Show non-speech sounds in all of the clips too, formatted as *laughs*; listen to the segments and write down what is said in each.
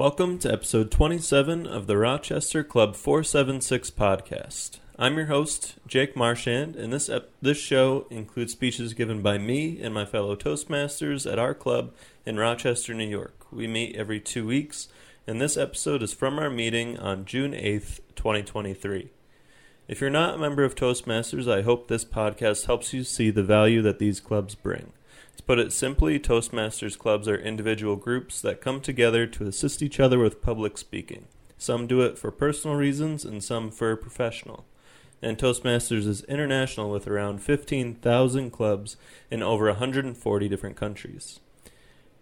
Welcome to episode 27 of the Rochester Club 476 podcast. I'm your host, Jake Marchand, and this ep- this show includes speeches given by me and my fellow Toastmasters at our club in Rochester, New York. We meet every two weeks, and this episode is from our meeting on June 8th, 2023. If you're not a member of Toastmasters, I hope this podcast helps you see the value that these clubs bring. To put it simply, Toastmasters clubs are individual groups that come together to assist each other with public speaking. Some do it for personal reasons and some for professional. And Toastmasters is international with around 15,000 clubs in over 140 different countries.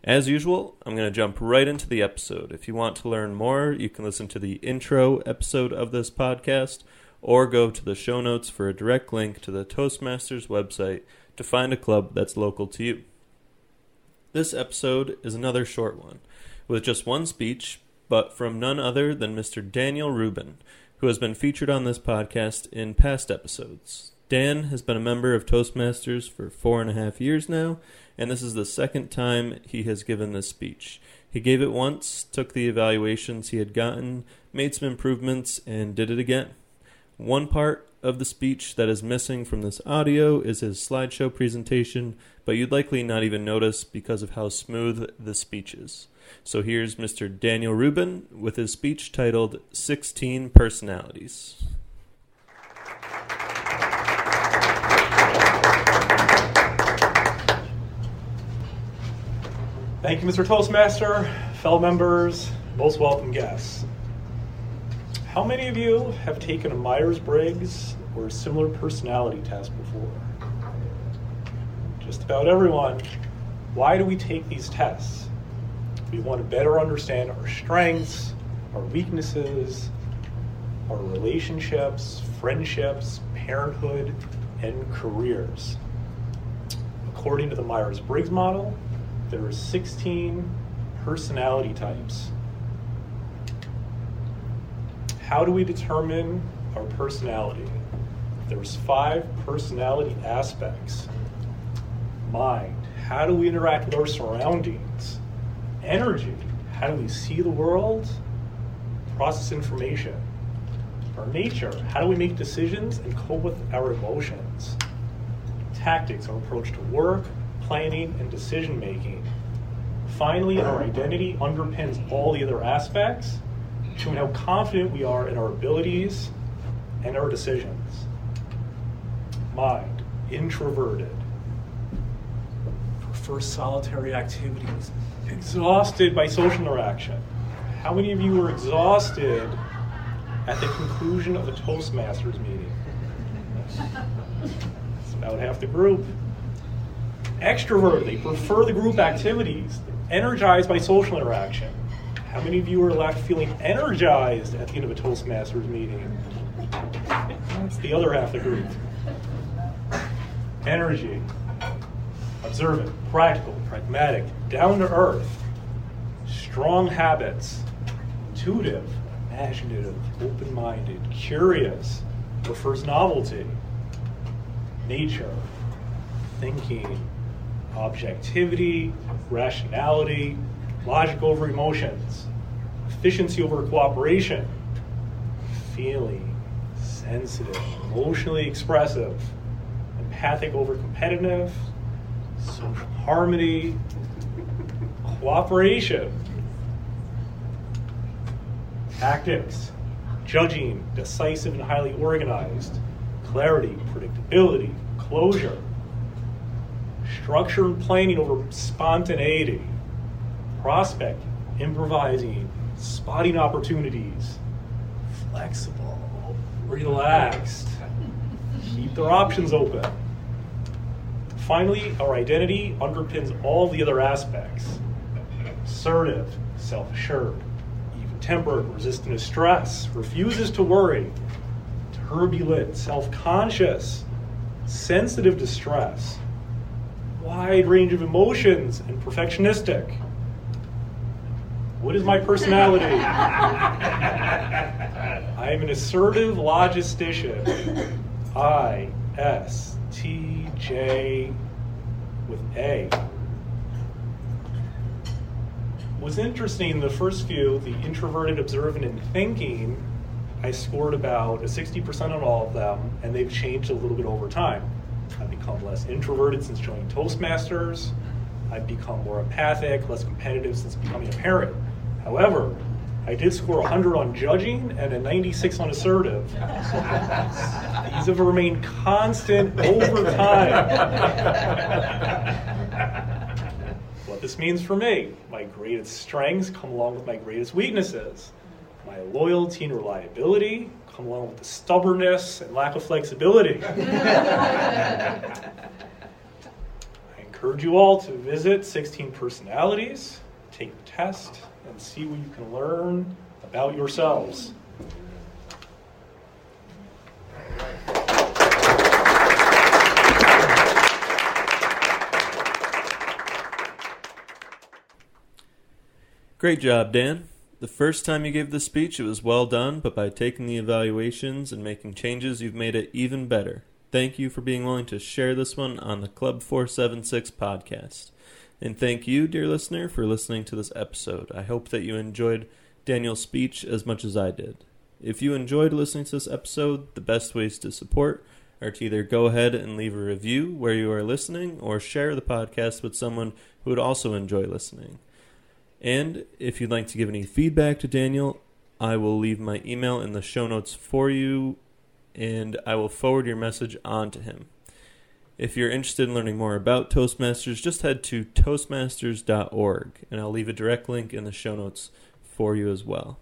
As usual, I'm going to jump right into the episode. If you want to learn more, you can listen to the intro episode of this podcast or go to the show notes for a direct link to the Toastmasters website to find a club that's local to you. This episode is another short one, with just one speech, but from none other than Mr. Daniel Rubin, who has been featured on this podcast in past episodes. Dan has been a member of Toastmasters for four and a half years now, and this is the second time he has given this speech. He gave it once, took the evaluations he had gotten, made some improvements, and did it again. One part of the speech that is missing from this audio is his slideshow presentation, but you'd likely not even notice because of how smooth the speech is. So here's Mr. Daniel Rubin with his speech titled 16 Personalities. Thank you, Mr. Toastmaster, fellow members, most welcome guests. How many of you have taken a Myers Briggs or a similar personality test before? Just about everyone. Why do we take these tests? We want to better understand our strengths, our weaknesses, our relationships, friendships, parenthood, and careers. According to the Myers Briggs model, there are 16 personality types. How do we determine our personality? There's five personality aspects. Mind, how do we interact with our surroundings? Energy, how do we see the world, process information? Our nature, how do we make decisions and cope with our emotions? Tactics, our approach to work, planning, and decision making. Finally, our identity underpins all the other aspects, showing how confident we are in our abilities and our decisions. Mind, introverted. Prefers solitary activities. Exhausted by social interaction. How many of you were exhausted at the conclusion of a Toastmasters meeting? It's about half the group. Extrovert, they prefer the group activities, energized by social interaction. How many of you are left feeling energized at the end of a Toastmasters meeting? That's the other half of the group. Energy, observant, practical, pragmatic, down to earth, strong habits, intuitive, imaginative, open minded, curious, prefers novelty, nature, thinking, objectivity, rationality, logic over emotions, efficiency over cooperation, feeling, sensitive, emotionally expressive, empathic over competitive, social harmony, cooperation, tactics, judging, decisive and highly organized, clarity, predictability, closure, structure and planning over spontaneity, prospect, improvising, spotting opportunities, flexible, relaxed, keep their options open. Finally, our identity underpins all the other aspects. Assertive, self assured, even tempered, resistant to stress, refuses to worry, turbulent, self conscious, sensitive to stress, wide range of emotions, and perfectionistic. What is my personality? *laughs* I am an assertive logistician. I S T J with A. was interesting. The first few, the introverted, observant, and thinking, I scored about a 60% on all of them, and they've changed a little bit over time. I've become less introverted since joining Toastmasters. I've become more empathic, less competitive since becoming a parent. However, I did score 100 on judging and a 96 on assertive. These have remained constant over time. what this means for me my greatest strengths come along with my greatest weaknesses. My loyalty and reliability come along with the stubbornness and lack of flexibility. *laughs* I encourage you all to visit 16 Personalities, take the test, and see what you can learn about yourselves. Great job, Dan. The first time you gave the speech, it was well done, but by taking the evaluations and making changes, you've made it even better. Thank you for being willing to share this one on the Club 476 podcast. And thank you, dear listener, for listening to this episode. I hope that you enjoyed Daniel's speech as much as I did. If you enjoyed listening to this episode, the best ways to support are to either go ahead and leave a review where you are listening or share the podcast with someone who would also enjoy listening. And if you'd like to give any feedback to Daniel, I will leave my email in the show notes for you and I will forward your message on to him. If you're interested in learning more about Toastmasters, just head to toastmasters.org and I'll leave a direct link in the show notes for you as well.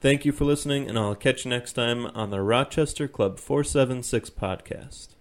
Thank you for listening, and I'll catch you next time on the Rochester Club 476 podcast.